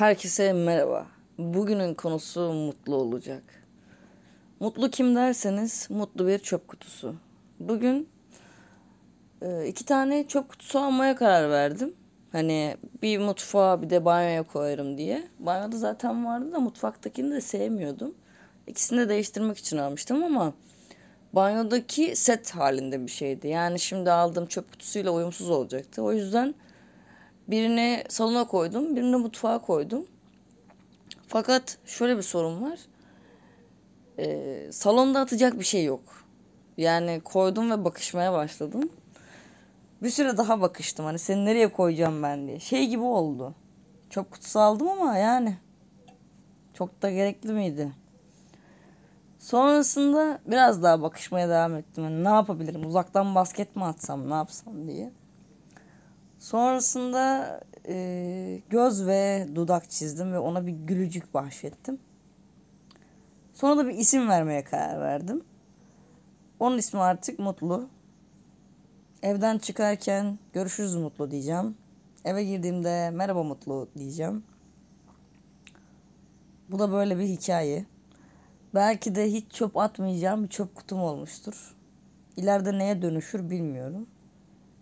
Herkese merhaba. Bugünün konusu mutlu olacak. Mutlu kim derseniz mutlu bir çöp kutusu. Bugün e, iki tane çöp kutusu almaya karar verdim. Hani bir mutfağa bir de banyoya koyarım diye. Banyoda zaten vardı da mutfaktakini de sevmiyordum. İkisini de değiştirmek için almıştım ama banyodaki set halinde bir şeydi. Yani şimdi aldığım çöp kutusuyla uyumsuz olacaktı. O yüzden birini salona koydum, birini mutfağa koydum. Fakat şöyle bir sorun var. Ee, salonda atacak bir şey yok. Yani koydum ve bakışmaya başladım. Bir süre daha bakıştım. Hani seni nereye koyacağım ben diye. Şey gibi oldu. Çöp kutusu aldım ama yani. Çok da gerekli miydi? Sonrasında biraz daha bakışmaya devam ettim. Yani ne yapabilirim? Uzaktan basket mi atsam, ne yapsam diye. Sonrasında e, göz ve dudak çizdim ve ona bir gülücük bahşettim. Sonra da bir isim vermeye karar verdim. Onun ismi artık Mutlu. Evden çıkarken görüşürüz Mutlu diyeceğim. Eve girdiğimde merhaba Mutlu diyeceğim. Bu da böyle bir hikaye. Belki de hiç çöp atmayacağım bir çöp kutum olmuştur. İleride neye dönüşür bilmiyorum.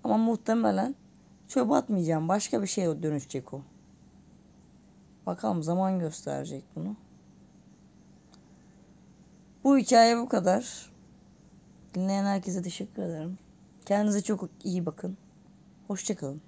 Ama muhtemelen çöp atmayacağım. Başka bir şeye dönüşecek o. Bakalım zaman gösterecek bunu. Bu hikaye bu kadar. Dinleyen herkese teşekkür ederim. Kendinize çok iyi bakın. Hoşçakalın.